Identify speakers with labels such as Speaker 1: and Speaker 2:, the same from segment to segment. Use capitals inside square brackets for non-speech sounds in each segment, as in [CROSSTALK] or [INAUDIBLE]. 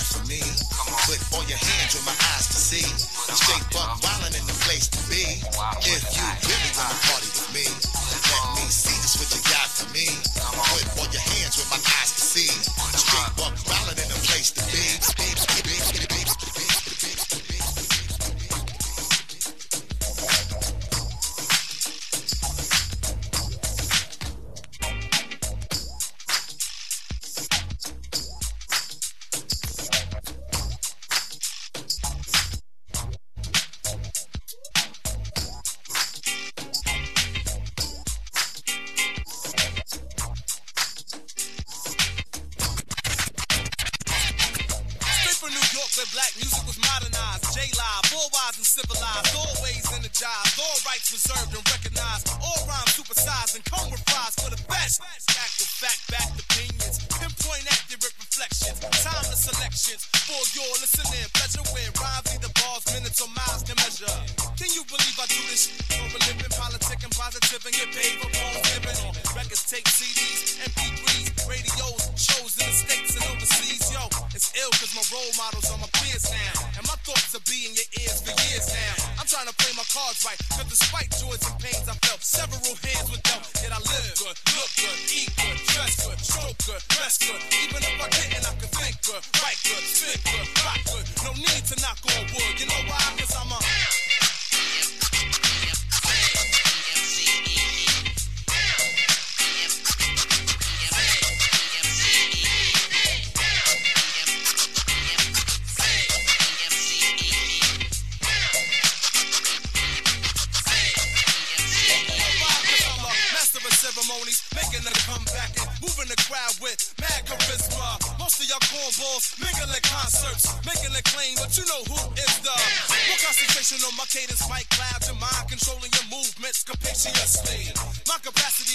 Speaker 1: not for me. Put all your hands with my eyes to see. I'm straight buck wildin' in the place to be. If you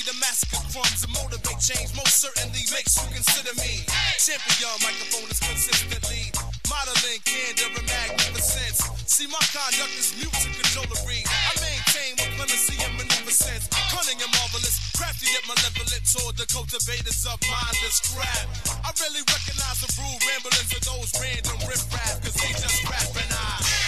Speaker 1: The massacre crumbs and motivate change. Most certainly makes you consider me champion. Microphone is consistently modeling candor and magnificence. See, my conduct is music cajolery. I maintain with clemency and sense, cunning and marvelous, crafty yet malevolent toward the cultivators of mindless crap. I really recognize the rude ramblings of those random riffraff, cause they just rap and I.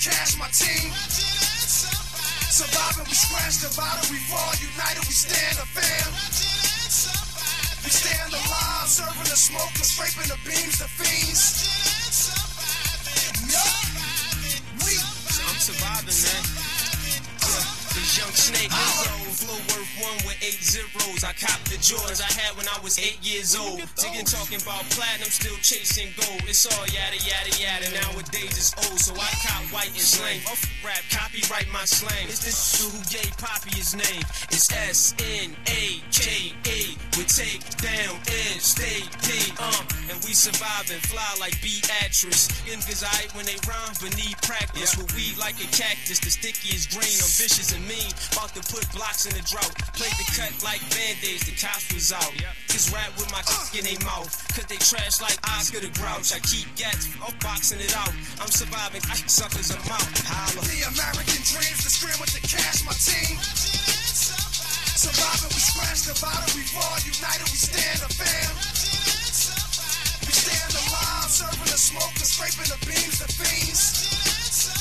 Speaker 1: Cash my team. Surviving, we scratch, the divided, we fall. United, we stand a fam. We stand alive, serving the smokers, scraping the beams, the fiends. Yup. We.
Speaker 2: I'm surviving, man.
Speaker 3: Young snake. Flow worth one with eight zeros. I copped the Jordans I had when I was eight years old. Digging talking about platinum, still chasing gold. It's all yada yada yada. Nowadays it's old, so I cop white and slang. Off rap, copyright my slang. It's this dude who gave Poppy his name. It's S N A K A. We take down and stay D. Uh, and we survive and fly like Beatrice. Niggas I when they rhyme, but need practice. With weed like a cactus, the stickiest green. I'm vicious and mean. About to put blocks in the drought. Play the cut like band-aids, the cops was out. Just rap with my in their mouth. Cause they trash like Oscar the Grouch. I keep gats, I'm boxing it out. I'm surviving, I suckers, I'm out. Holla.
Speaker 4: The American dreams, the scream with the cash, my team. Surviving, we scratch the bottom, we fall, united, we stand a fam. We stand alive, serving the smoke and scraping the beams, the fiends.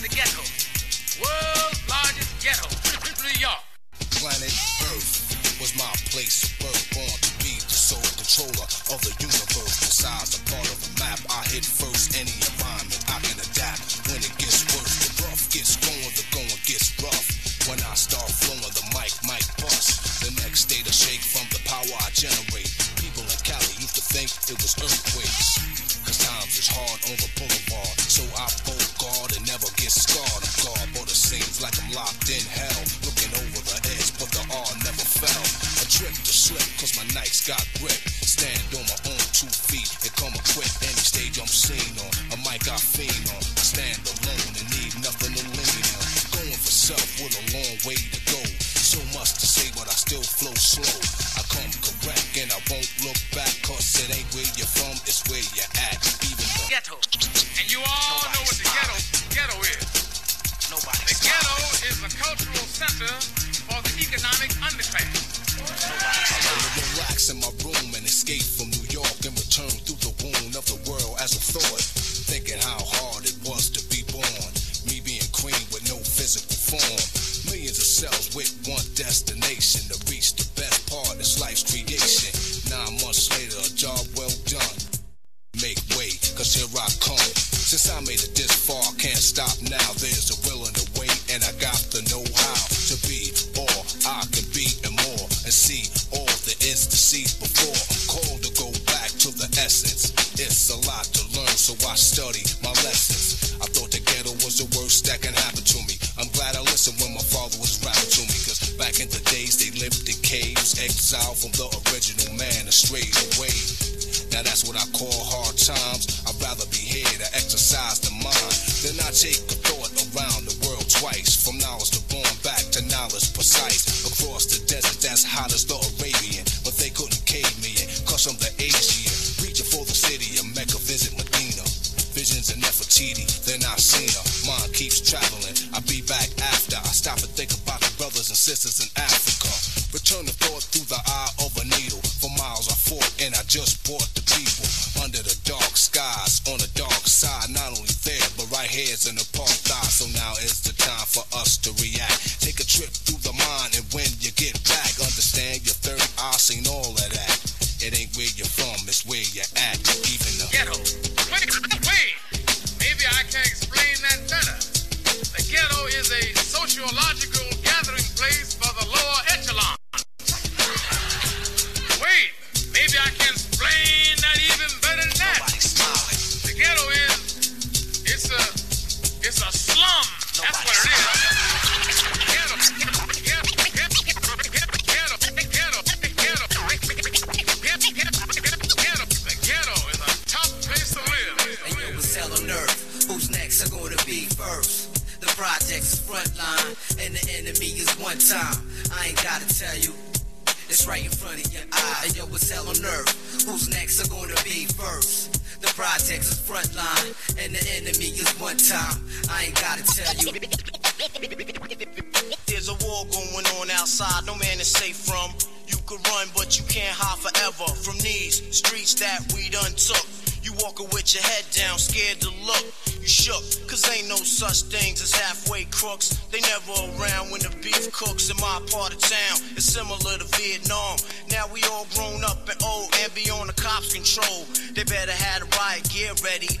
Speaker 5: In the ghetto. World's largest ghetto, New York.
Speaker 6: Planet Earth was my place of birth, born to be the sole controller of the universe. Besides a part of the map, I hit first. Any environment I can adapt. When it gets worse, the rough gets going, the going gets rough. When I start flowing, the mic might bust. The next day to shake from the power I generate. People in Cali used to think it was earthquakes. Cause times is hard on the boulevard. Get scarred. I'm guard, but it seems like I'm locked in hell. Looking over the edge, but the R never fell. A trip to slip, cause my nights got grip. Stand on my own two feet and come equipped. Any stage I'm seen on, a mic I fiend on. I stand alone and need nothing to lean on. Going for self with a long way to your
Speaker 7: head down, scared to look. You shook, cause ain't no such things as halfway crooks. They never around when the beef cooks in my part of town. It's similar to Vietnam. Now we all grown up and old and be on the cops' control. They better have the riot gear ready.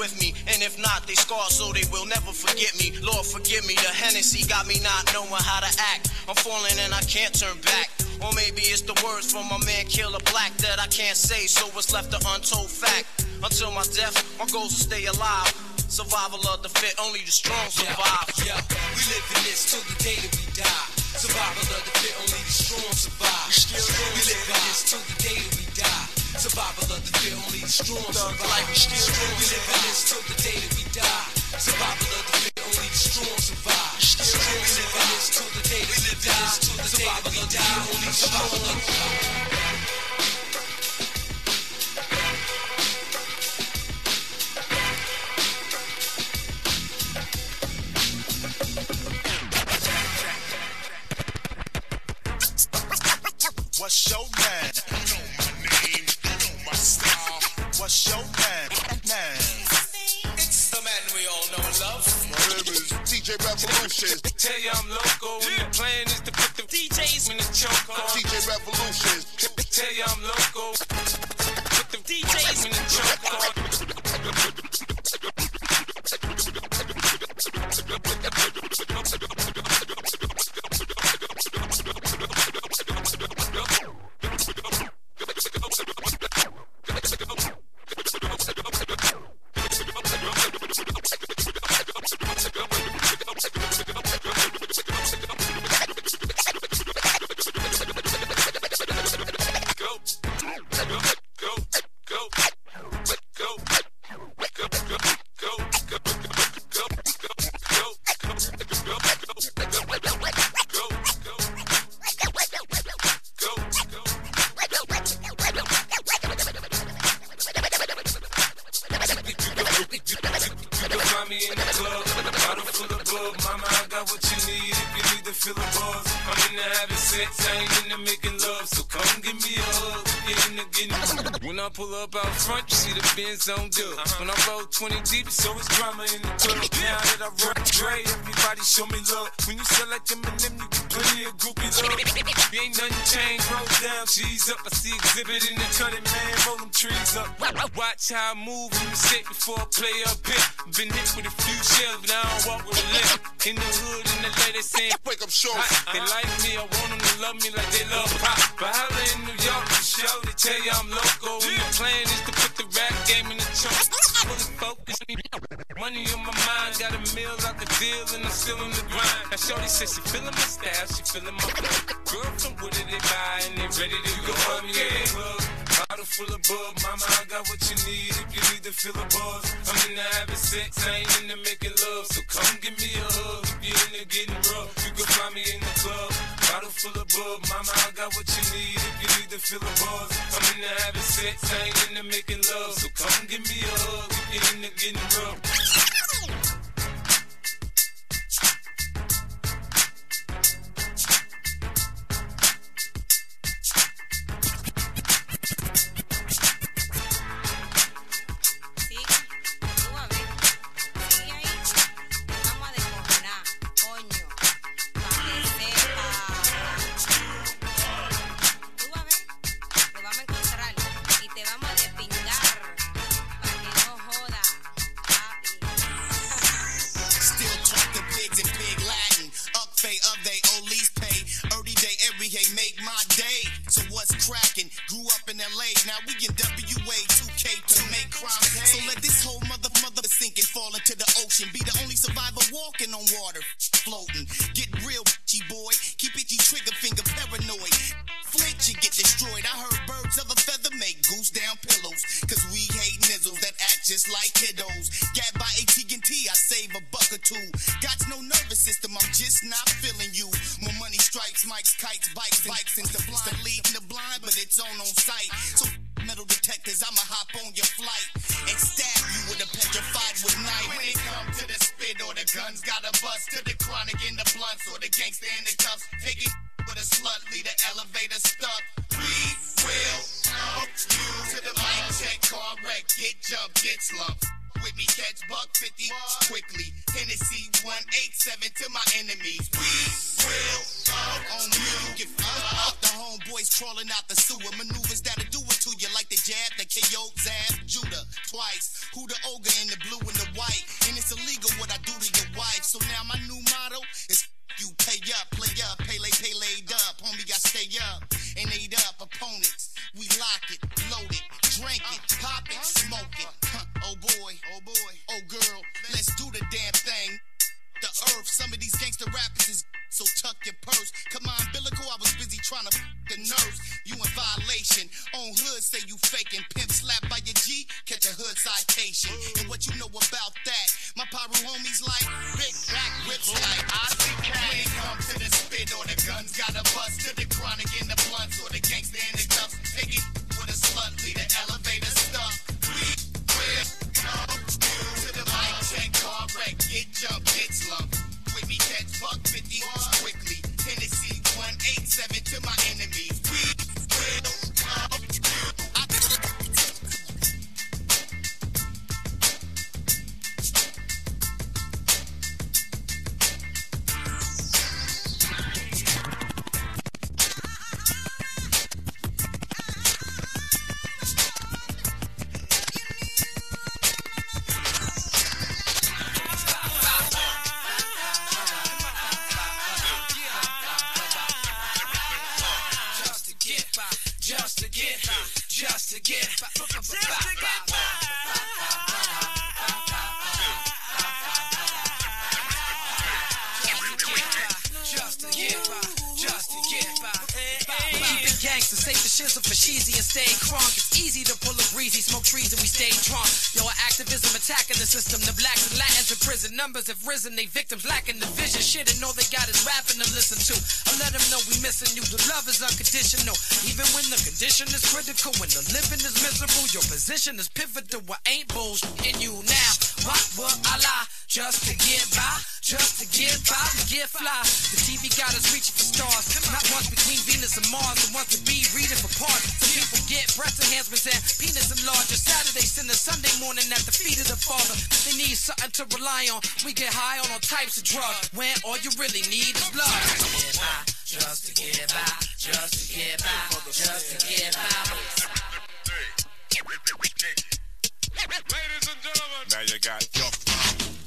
Speaker 7: with me. And if not, they scar so they will never forget me. Lord, forgive me. The Hennessy got me not knowing how to act. I'm falling and I can't turn back. Or maybe it's the words from my man Killa Black that I can't say, so it's left an untold fact. Until my death, my goals will stay alive. Survival of the fit, only the strong survive.
Speaker 8: Yeah, we live in this till the day that we die. Survival of the fit, only the strong survive. We live in this till the day that we die. Survival of the fit, only the strong survive. We live in this till the day that we die. Survival of the fit, only the strong survive. We live in this till the day that we die. Survival of the only the strong
Speaker 2: 20 deep, so it's drama in the club. Now that I rock Dre, everybody show me love. When you sell like them and them, you get plenty of groupie love. You ain't nothing changed, roll down, cheese up. I see exhibit in the cutting, man, roll them trees up. Watch how I move in the set before I play up here. Been hit with a few shells, but I don't walk with a limp. In the hood, in the lady saying,
Speaker 6: Wake up, show.
Speaker 2: they like me, I want them to love me like they love pop. But holla in New York for show, they tell you I'm loco. And the plan got a meal out the deal, and I'm still in the grind. Now Shorty says she feeling my style, she feeling my girl from Wooded, they buy, and they ready to go up, yeah. Bottle full of bug, mama, I got what you need if you need to feel a buzz. I'm in the having sex, I ain't in the making love, so come give me a hug. If you're in the getting rough, you can find me in the club. Bottle full of bug, mama, I got what you need if you need to feel a buzz. I'm in the having sex, I ain't in the making love, so come give me a hug. If you're in the getting rough.
Speaker 9: Crawling out the sewer. Maneuvers that'll do it to you like the jab, the KO, Zab, Judah twice. Who the ogre
Speaker 8: risen. They victims lacking the vision. Shit, and all they got is rapping to listen to. I let them know we missing you. The love is unconditional. Even when the condition is critical, when the living is miserable, your position is pivotal. I ain't bullshit in you now. Why would I lie? Just to get by, just to get by, to get fly. The TV got us reaching for stars. Not once between Venus and Mars, and once to be reading for parts. Some people get breast enhancements and penis enlarged. Saturday, Sunday, Sunday morning at the feet of the Father. They need something to rely on. We get high on all types of drugs. When all you really need is love. Just to get by, just to get by, just to get by, just to get by.
Speaker 10: Ladies and gentlemen,
Speaker 11: Now you got your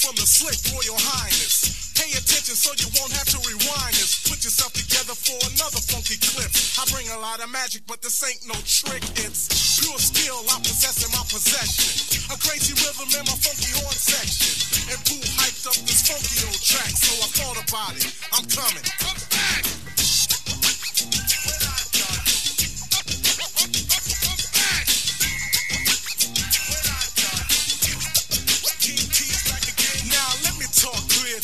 Speaker 12: from the slick Royal Highness. Pay attention so you won't have to rewind this. Put yourself together for another funky clip. I bring a lot of magic, but this ain't no trick. It's pure skill I possess in my possession. A crazy rhythm in my funky horn section. And Boo hyped up this funky old track, so I thought about it. I'm coming. Come back!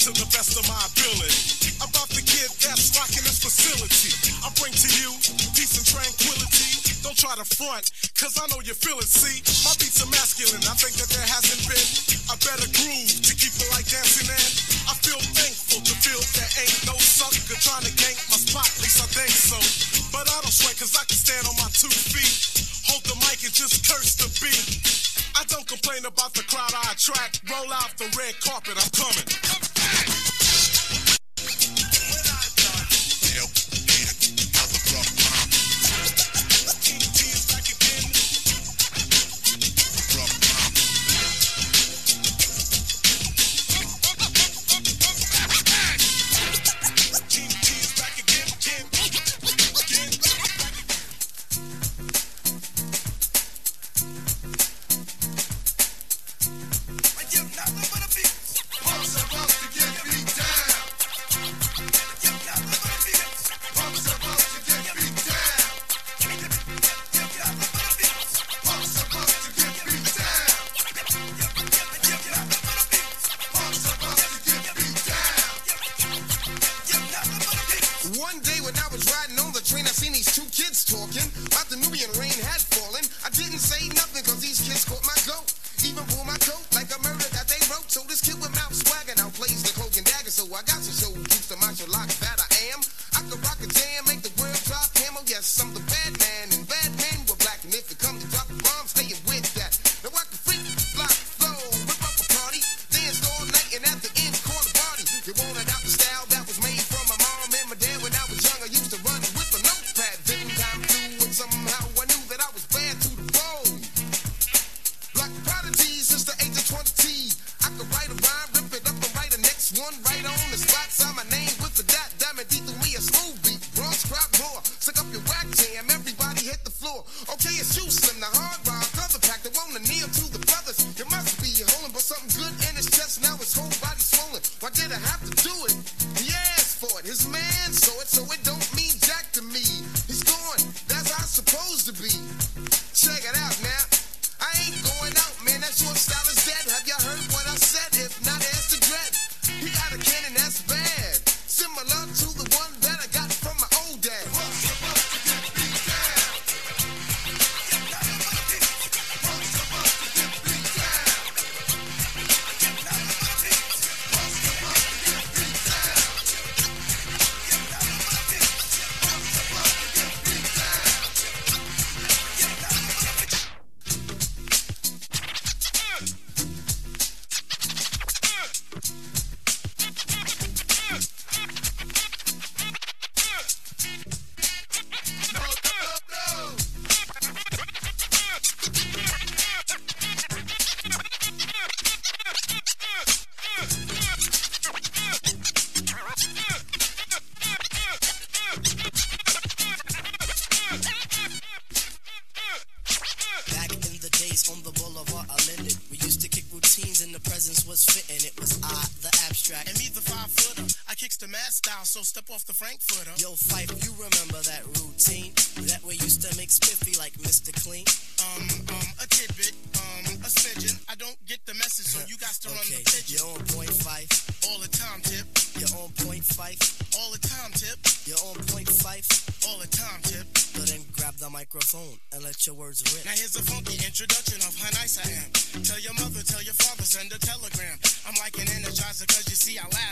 Speaker 12: To the best of my ability about the kid that's rocking this facility. I bring to you peace and tranquility. Don't try to front, cause I know you feel it. See, my beats are masculine. I think that there hasn't been a better groove to keep it like dancing in. I feel thankful to feel there ain't no sucker trying to gank my spot. At least I think so. But I don't sweat cause I can stand on my two feet. Hold the mic and just curse the beat. I don't complain about the crowd I attract. Roll out the red carpet, I'm coming.
Speaker 13: So
Speaker 14: step off the Frankfurter.
Speaker 15: Yo, Phife, you remember that routine? That way used to make spiffy like Mr. Clean.
Speaker 14: Um, um, a tidbit, um, a smidgen. I don't get the message, so [LAUGHS] you got to run
Speaker 15: Okay,
Speaker 14: the pigeon.
Speaker 15: you're on point Phife.
Speaker 14: All the time, tip.
Speaker 15: You're on point Phife.
Speaker 14: All the time, tip.
Speaker 15: You're on point Phife.
Speaker 14: All the time, tip.
Speaker 15: So then grab the microphone and let your words rip.
Speaker 14: Now here's a funky introduction of how nice I am. Tell your mother, tell your father, send a telegram. I'm like an energizer, cause you see I last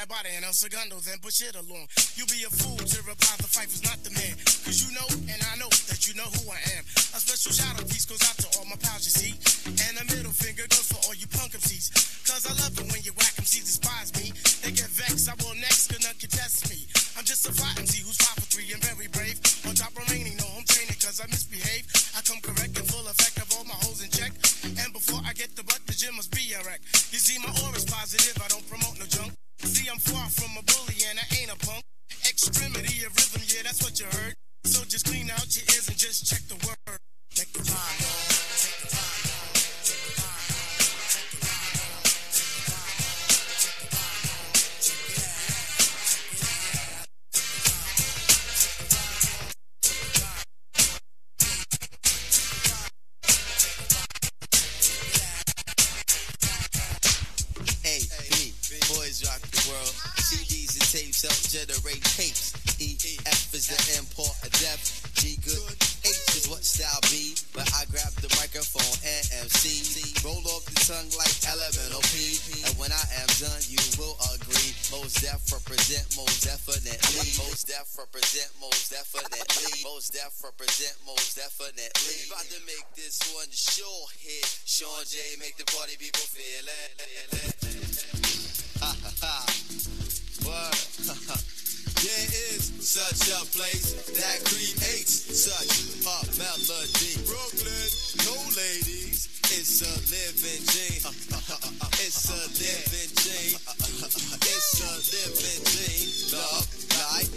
Speaker 14: that body and El Segundo, then push it along. You be a fool to reply the fight is not the man. Cause you know, and I know that you know who I am. A special shout out piece goes out to all my pals, you see. And a middle finger goes for all you punk MCs. Cause I love it when you whack MCs despise me. I
Speaker 16: grab the microphone and MC. Roll off the tongue like elemental P. And when I am done, you will agree. Mos Def represent most definitely. Mos Def represent most definitely. Mos Def represent most definitely. About to make this one sure hit. Sean J make the party people feel it. [LAUGHS] Ha ha ha. Word. [LAUGHS] There is such a place that creates such a melody. Brooklyn, no ladies, it's a living dream. Uh, uh, uh, it's a living dream. It's a living dream. Love like.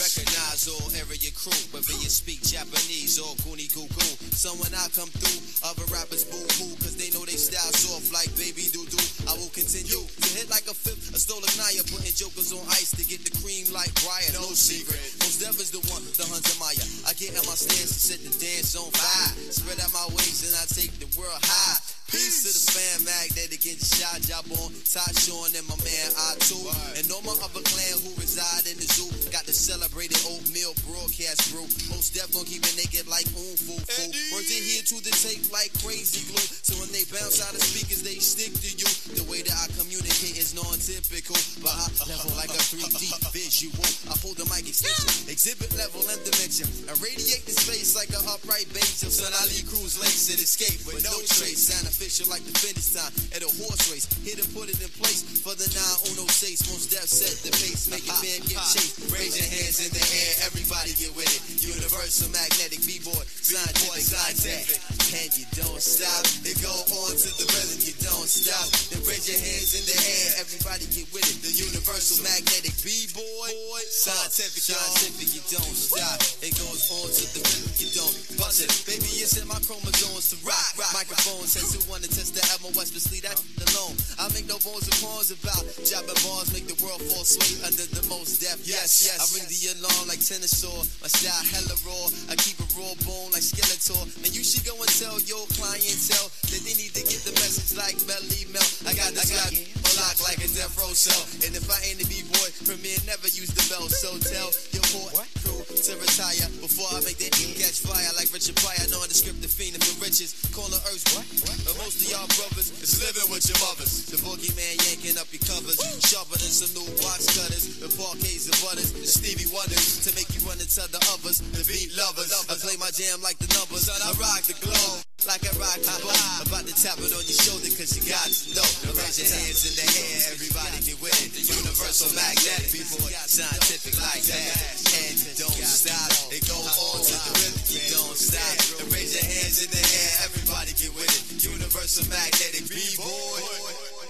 Speaker 16: Recognize all area crew, whether you speak Japanese or Goonie Goo Goo. So when I come through, other rappers boo hoo, cause they know they style soft like baby doo doo. I will continue to hit like a fifth, a stolen Naya, putting jokers on ice to get the cream like Brian. No secret. Mos Def is the one, the Hunter Maya. I get in my stance and set the dance on fire. Spread out my waist and I take the world high. Peace to the fam, magnetic and shot job on. Todd Sean and my man I too. And all my other clan who reside in the zoo. Got the celebrated oatmeal broadcast brew. Mos Def gon' keep it naked like oom foo foo. Words in here to the tape like crazy glue. So when they bounce out of speakers, they stick to you. The way that I communicate is non-typical. But I [LAUGHS] level like a 3D visual. I hold the mic extension, exhibit level and dimension. I radiate the space like an upright. Till son, I leave cruise lace and escape with no trace. Sound official like the finish time at a horse race. Here to put it in place for the 906. Mos Def set the pace, make it band get chased. Raise your hands in the air, everybody get with it. Universal magnetic b-boy, scientific, scientific. And you don't stop. It go on to the rhythm, you don't stop. Then raise your hands in the air, everybody get with it. The universal magnetic b-boy, scientific, scientific, you don't stop. It goes on to the rhythm, you don't bust it. Baby, it's in my chromosomes to rock. Microphone says who wanna test the MOS, but sleep that alone. I make no bones and pawns about jabbing bars, make the world fall asleep under the Mos Def. Yes, yes. I ring the alarm like tennis saw. My style hella raw. I keep a raw bone like Skeletor. Man, you should go and tell your clientele that they need to get the message like Melle Mel. I got this guy lock like a death row cell. And if I ain't a b-boy, Premier never use the bell. So tell your boy. crew to retire before I make that catch fire like Richard Pryor. Knowing the script, the fiend for riches. Call her Earth. What? But most of y'all brothers is living with your mothers. The boogeyman yanking up your covers. Sharper than some new box cutters. The parquets and butters. The Stevie Wonders to make you run tell the others. The beat lovers. I play my jam like the numbers. And I rock the globe. Like a rock boat. About to tap it on your shoulder cause you got to know. Raise your hands in the air, everybody get with it. The universal magnetic, people scientific like that. And you don't stop, it go on to the rhythm, you don't stop. And raise your hands in the air, everybody get with it. Universal magnetic, b-boy.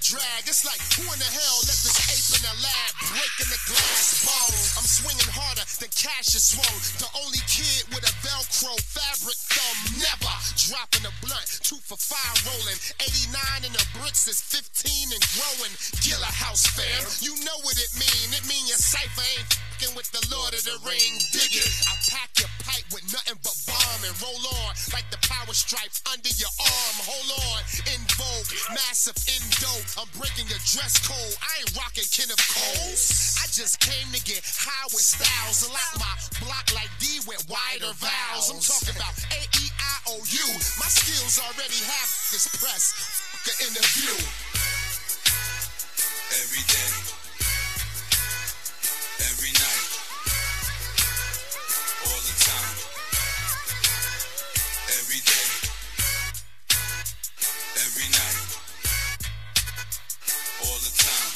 Speaker 17: Drag, it's like who in the hell let this ape in the lab breaking the glass bones? I'm swinging harder than cash is swung. The only kid with a Velcro fabric thumb, never dropping a blunt. For five rolling, 89 in the bricks is 15 and growing. Gilla House fam, you know what it mean? It mean your cipher ain't fucking with the Lord of the Ring. Dig it. I pack your pipe with nothing but bomb and roll on like the power stripes under your arm. Hold on, in vogue, massive in dope. I'm breaking your dress code. I ain't rocking Kenneth Coles. I just came to get high with styles. Lock my block like D with wider vowels. I'm talking about A E I O U. My skills already have this press. An interview.
Speaker 6: Every day, every night, all the time. Every day, every night, all the time.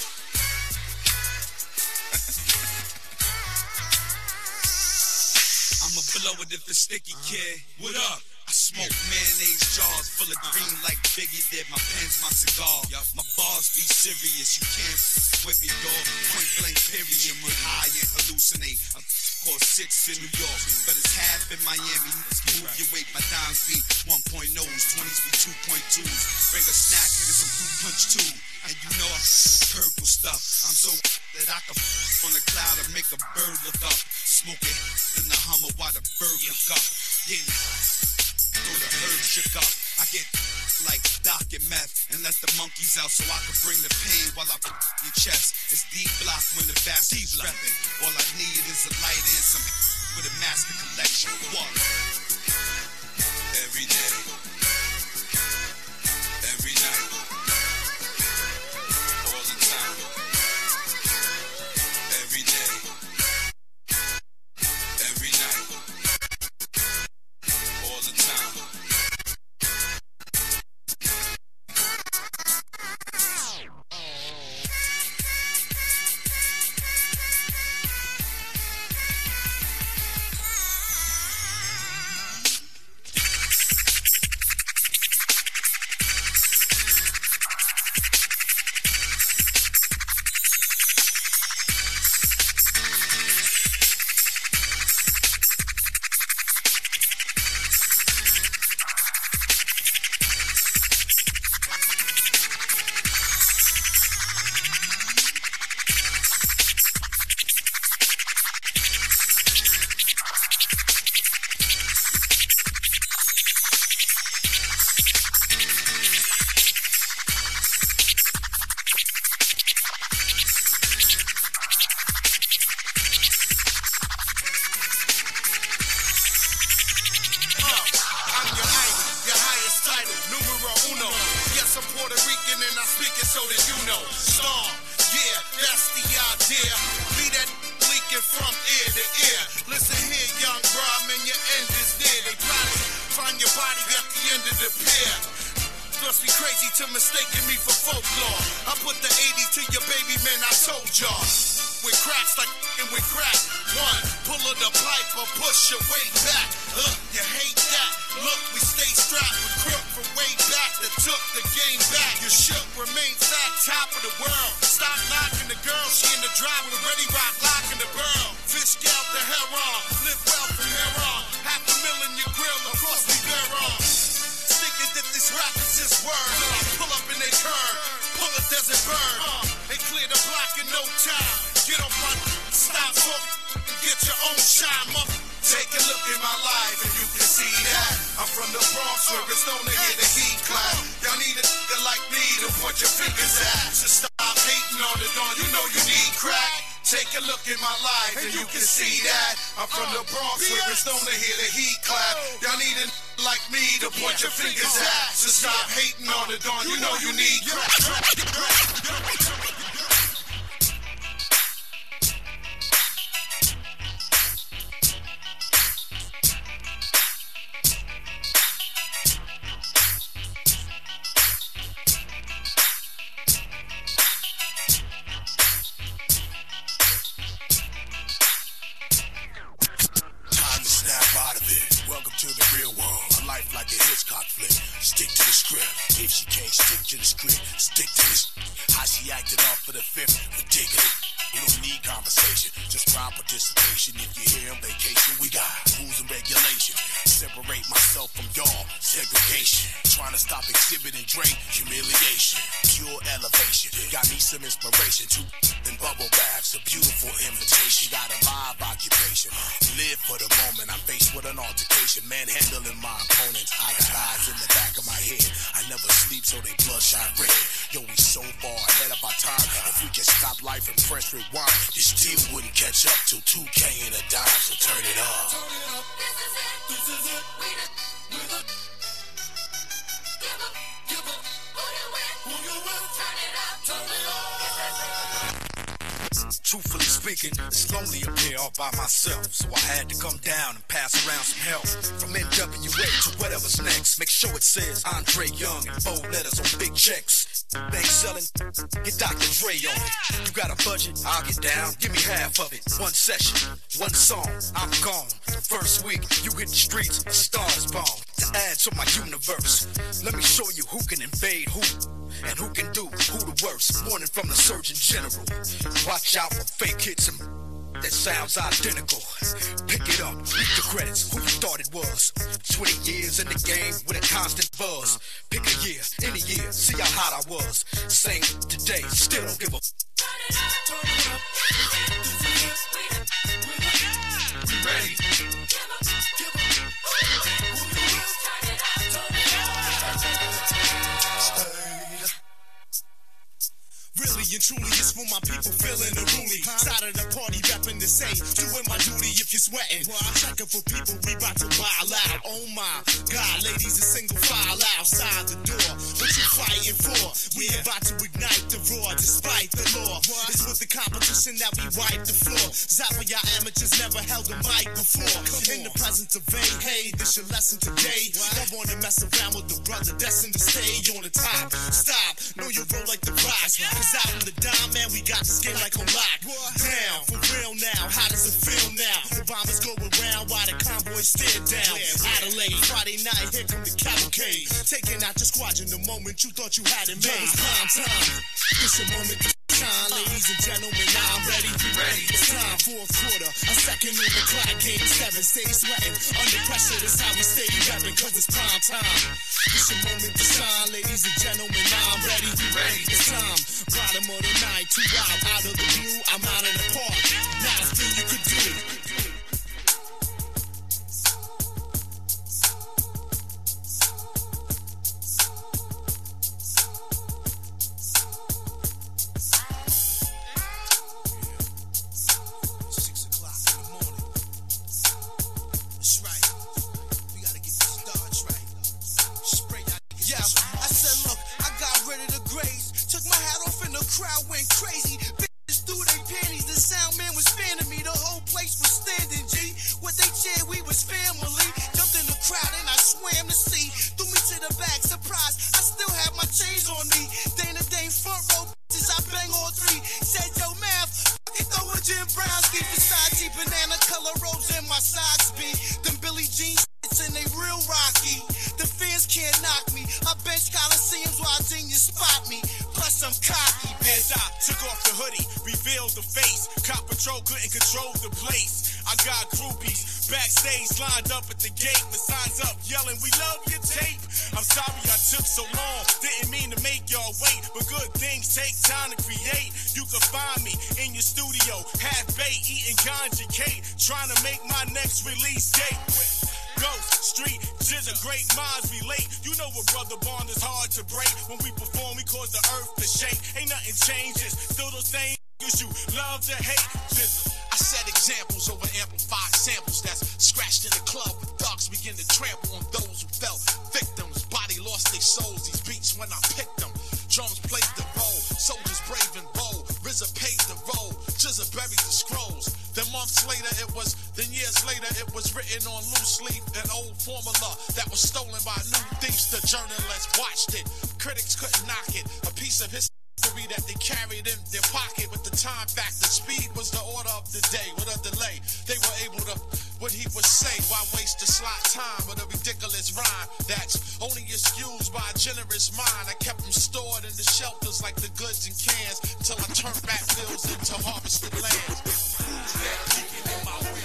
Speaker 6: [LAUGHS]
Speaker 18: I'ma blow it if it's sticky, uh-huh. kid. What up? Smoke mayonnaise jars full of green like Biggie did. My pen's my cigar. My bars be serious. You can't with me, dog. Point blank, period. Get high and hallucinate. I'm called six in New York, but it's half in Miami. Move your weight, my dimes be 1.0s, 20s be 2.2s. Bring a snack and some fruit punch too. And you know I the purple stuff. I'm so that I can on the cloud and make a bird look up. Smoking in the Hummer while the bird look up. Getting throw the herb shook up. I get like Doc and meth and let the
Speaker 19: monkeys out so I can bring the pain while I put your chest. It's deep block when the fast is repping. All I need is a light and some with a master collection. One every day.
Speaker 12: Take a look in my life and you can see that. I'm from the Bronx where it's known to hear the heat clap. Y'all need a like me to point your fingers at. So stop hating on the dawn. You know you need.
Speaker 6: general. Watch out for fake hits and that sounds identical. Pick it up, read the credits, who you thought it was. 20 years in the game with a constant buzz. Pick a year, any year, see how hot I was. Same today, still don't give a.
Speaker 12: Turn it up, turn it up.
Speaker 14: My people feeling unruly. Side of the party rapping to say, doing my duty if you're sweating. Checking for people, we about to wild out. Oh my God, ladies, a single file outside the door. Fighting for? We about to ignite the roar despite the law. It's with the competition that we wipe the floor. Zappa, y'all amateurs never held a mic before. In the presence of vain, hey, this your lesson today. Don't wanna mess around with the brother destined to stay on the top. Stop, know you roll like the rise. Cause out in the dime, man, we got the skin like on lock. Down, for real now, how does it feel now? Obama's go around while the convoy stare down. Adelaide, Friday night, here come the cavalcade. Taking out your squadron the moment you thought you had it made. It's prime time. It's your moment to shine, ladies and gentlemen. Now I'm ready, ready. It's time for a quarter, a second in the clock. Game seven, stay sweating. Under pressure, that's how we stay repping, cause it's prime time. It's your moment to shine, ladies and gentlemen. Now I'm ready, ready. It's time. Bottom of the night, two out, out of the blue. I'm out of the park. Now, thing you could do.
Speaker 20: Standing, G. What they cheered, we was family. Jumped in the crowd and I swam
Speaker 14: Cop patrol couldn't control the place. I got groupies backstage lined up at the gate with signs up yelling, We love your tape. I'm sorry I took so long. Didn't mean to make y'all wait, but good things take time to create. You can find me in your studio, half baked, eating ganja cake, trying to make my next release date. Ghost Street, GZA, great minds relate. You know a brother bond is hard to break. When we perform, we cause the earth to shake. Ain't nothing changes, still those same you love to hate.
Speaker 12: I set examples over amplified samples that's scratched in the club with thugs begin to trample on those who fell victims. Body lost their souls, these beats when I picked them. Drums played the role, soldiers brave and bold. RZA paid the role, GZA buried the scrolls. Then months later it was, then years later it was written on loose leaf, an old formula that was stolen by new thieves. The journalists watched it, critics couldn't knock it. A piece of history that they carried in their pocket with the time factor. Speed was the order of the day. With a delay, they were able to what he would say. Why waste the slot time with a ridiculous rhyme that's only excused by a generous mind? I kept them stored in the shelters like the goods and cans until I turned back fields into harvested. Who's in my window?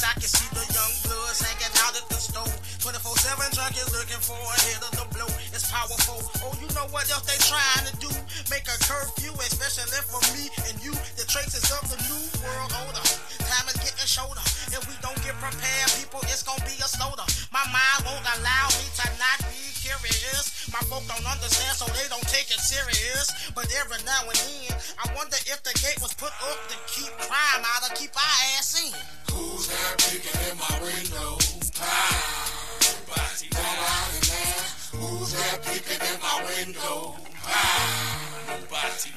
Speaker 21: Cause I can see the young bloods hanging out at the store. 24 7 junkies looking for a hit of the blow. It's powerful. Oh, you know what else they trying to do? Make a curfew, especially for me and you. The traces of the new world order. Time is getting shorter. If we don't get prepared, people, it's gonna be a slaughter. My mind won't allow me to not be curious. My folk don't understand, so they don't take it serious. But every now and then, I wonder if the gate was put up to keep crime out or keep our ass in.
Speaker 12: That peeking in my window? Nobody now. Who's that peeking in my window? Nobody.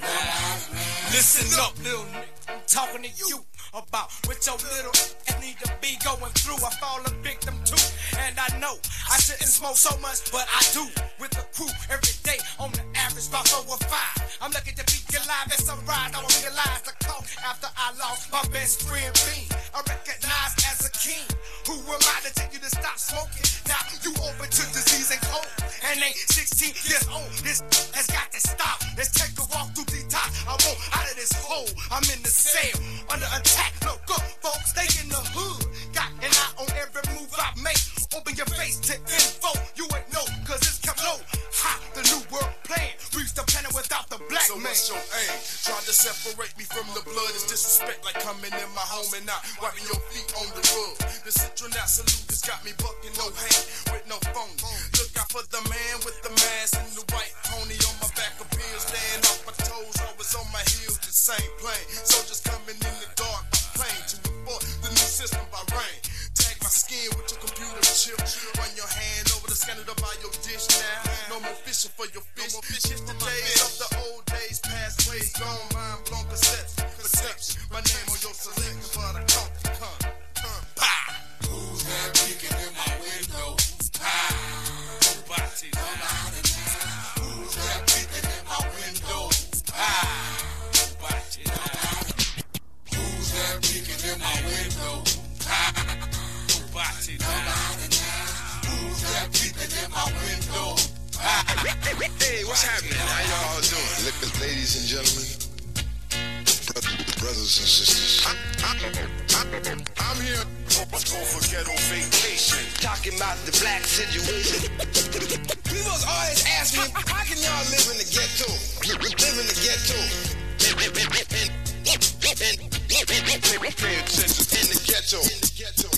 Speaker 22: Listen up, little nigga. I'm talking to you about what your little ass need to be going through. I fall a victim too, and I know I shouldn't smoke so much, but I do. With the crew every day on the average about four or five. I'm lucky to be alive. It's a ride. I don't realize the cost after I lost my best friend Bean. I recognize as a king. Who am I to tell you to stop smoking? Now you open to disease and cold, and ain't 16 years old. This has got to stop. Let's take a walk through the top. I want out of this hole. I'm in the cell, under attack. Look up, folks, they in the hood. Got an eye on every move I make. Open your face to info. You ain't know, cause it's come low. Ha, the new world plan. Reach the planet without the black
Speaker 19: So
Speaker 22: man.
Speaker 19: what's your aim? Trying to separate me from the blood is disrespect like coming in my home and not wiping your feet on the rug. The Central citronat salute has got me bucking no hand with no phone. Look out for the man with the mask and the white pony on my back appears. Staying off my toes, always on my heels, the same plane. Soldiers coming in the dark plane to report the new system by rain. Tag my skin with your computer chip. Run your hand over the scanner to buy your dish now. No more fishing for your fish. It's the days of the old days, past ways gone. Mind blown perception. Perception. My name on your for the come, come, come. Pow.
Speaker 23: Who's that peeking in my window? Nobody, nobody.
Speaker 1: Hey, what's happening? How y'all doing? Look, ladies and gentlemen, brothers and sisters. I'm here. Let's go for ghetto vacation.
Speaker 24: Talking about the black situation. People always ask me, how can y'all live in the ghetto? We live in the ghetto.
Speaker 1: Pay attention in the ghetto. In the ghetto.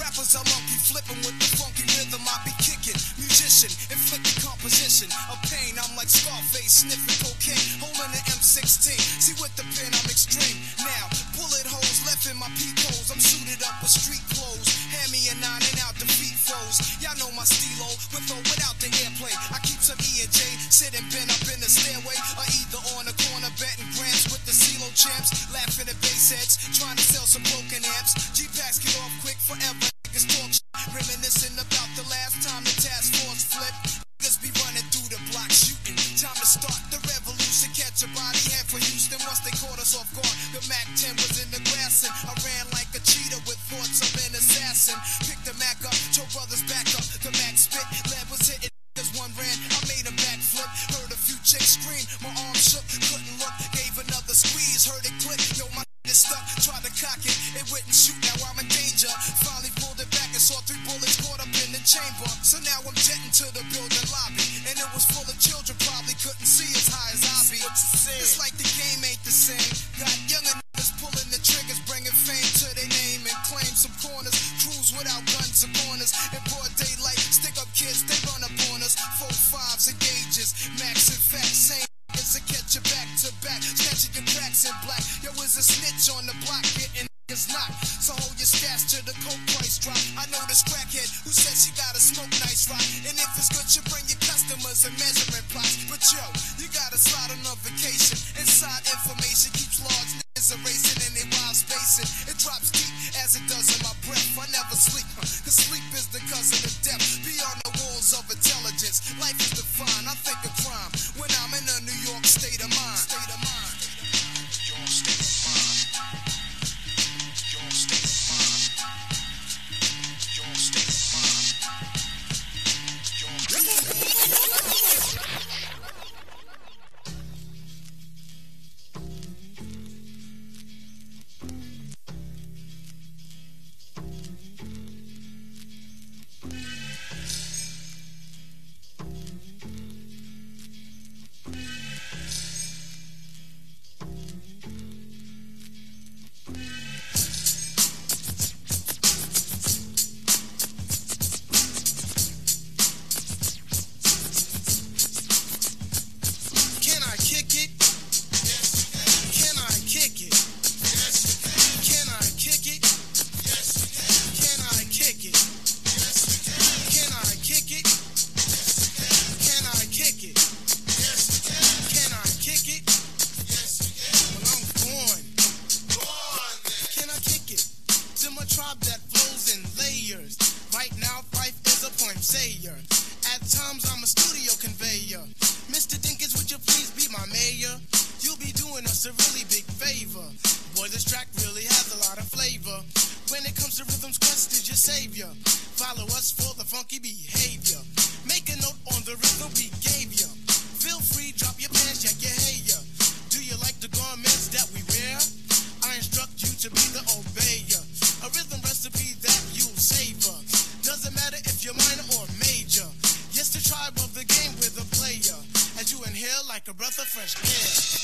Speaker 4: Rappers are monkey flipping with the funky rhythm I be kicking. Musician, inflicting composition of pain. I'm like Scarface, sniffing cocaine, holding an M16. See with the pen, I'm extreme. Now, bullet holes left in my holes. I'm suited up with street clothes. Hand me a and out the feet froze. Y'all know my stilo, with or without the airplane. I keep some E and J, sitting bent up in the stairway, or either on champs, laughing at bass heads, trying to sell some broken amps. G packs get off quick forever. Niggas talk shit, reminiscing about the last time the task force flipped. Niggas be running through the block shooting. Time to start the revolution. Catch a body head for Houston once they caught us off guard. The Mac 10 was in the grass and I ran like a cheetah with thoughts of an assassin. Picked the Mac up, told brothers back up. The Mac spit, lead was hitting. Niggas one ran, I made a backflip. Heard a few chicks scream, my arm shook, couldn't squeeze, heard it click. Yo, my [LAUGHS] is stuck, tried to cock it, it wouldn't shoot. Now I'm in danger. Finally pulled it back and saw three bullets caught up in the chamber. So now I'm jetting to the building lobby, and it was full of children. Probably couldn't see as high as I be. It's like the game ain't the same. Got younger niggas pulling the triggers, bringing fame to their name and claim some corners. Cruise without guns or corners. In
Speaker 14: fresh air.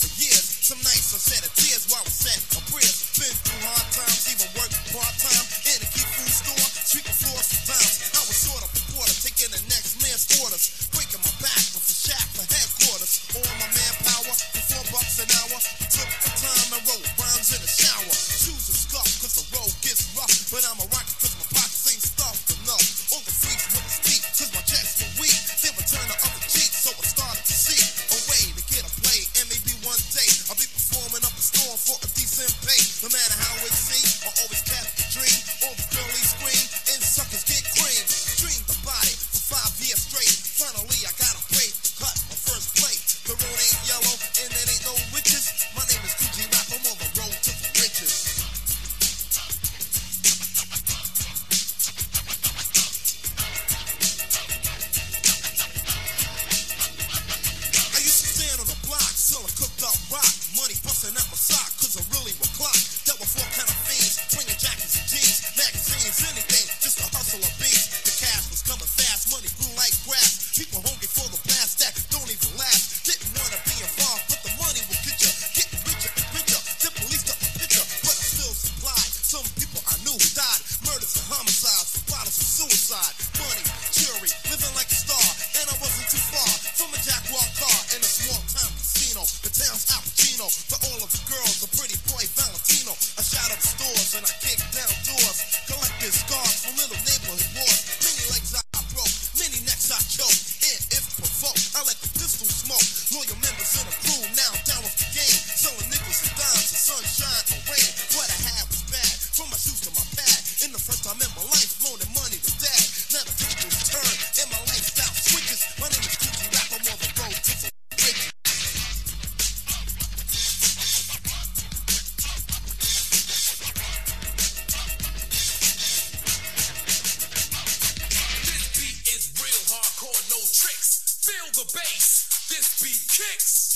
Speaker 1: for years. Some
Speaker 6: nights I shed tears while I'm set my prayers. Been through hard times, even worked part time in a key food store, sweeping floors sometimes. I was short of the water, taking the next man's orders, breaking my back
Speaker 17: before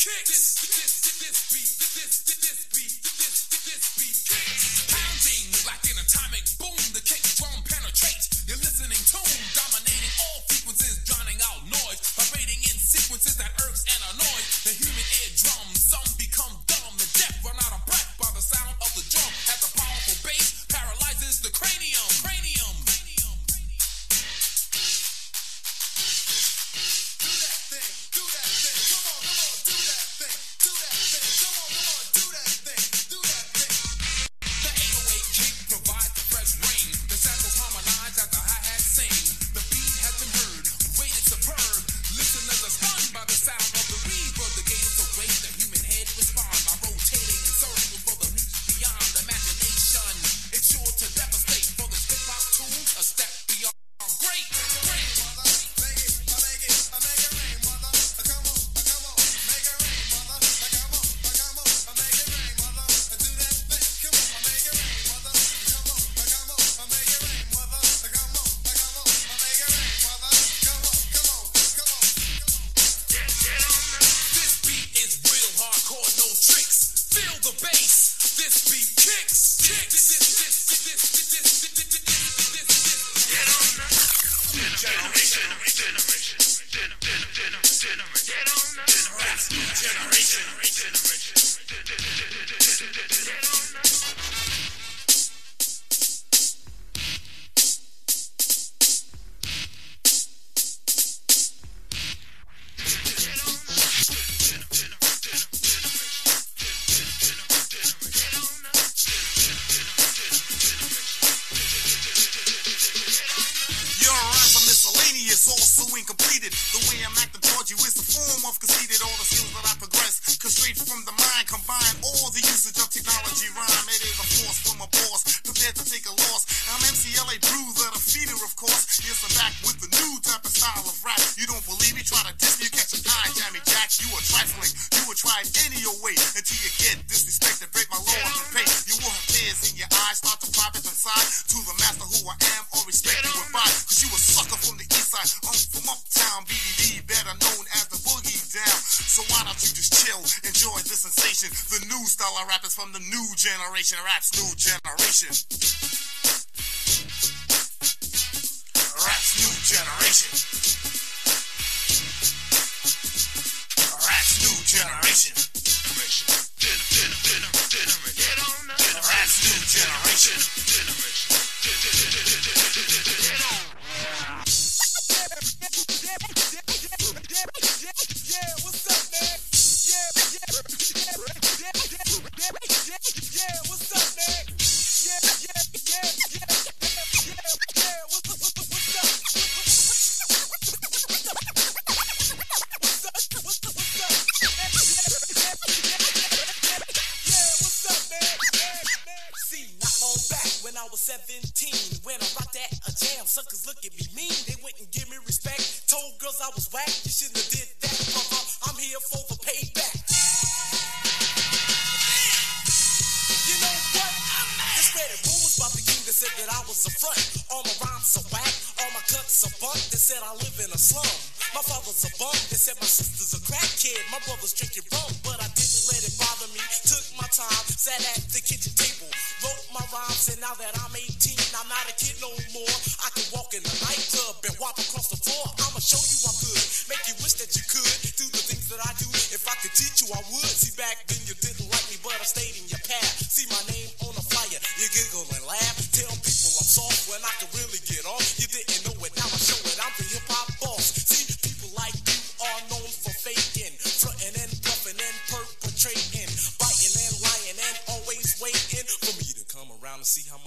Speaker 17: kicks.
Speaker 19: my balls Generation raps, new generation.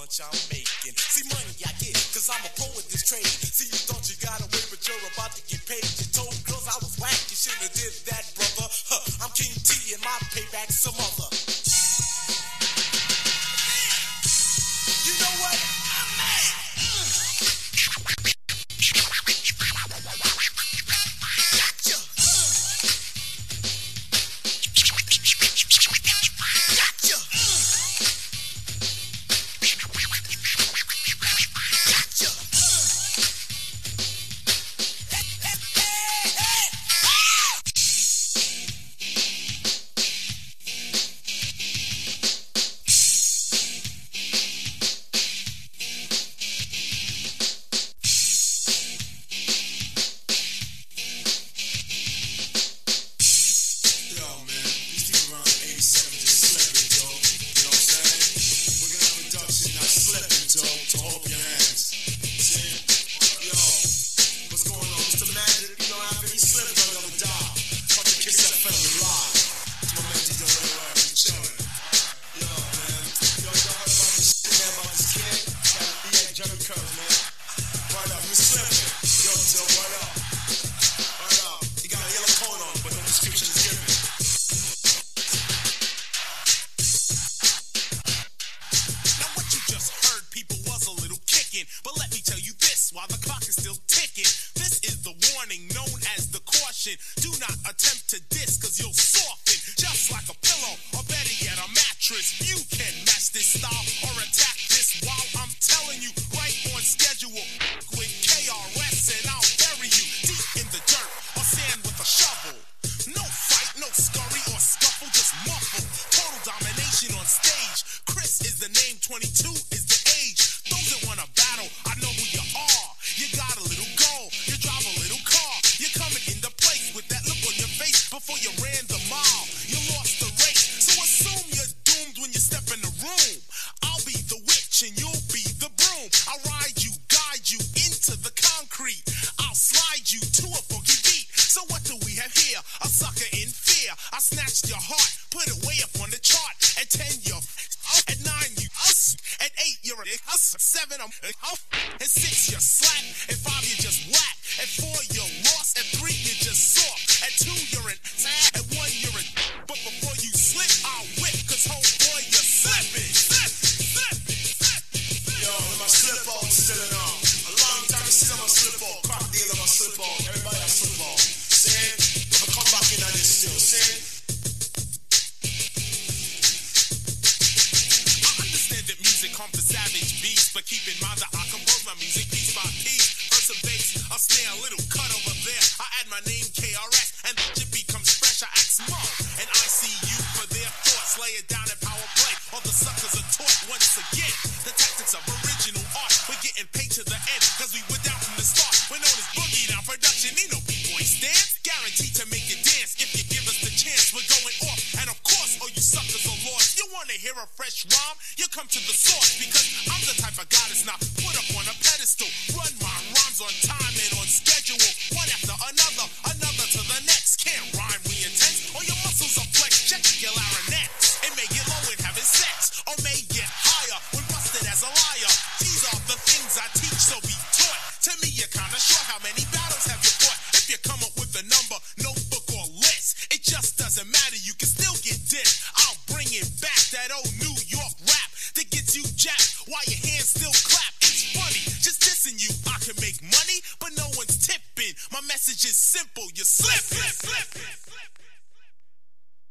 Speaker 12: Much I'm making.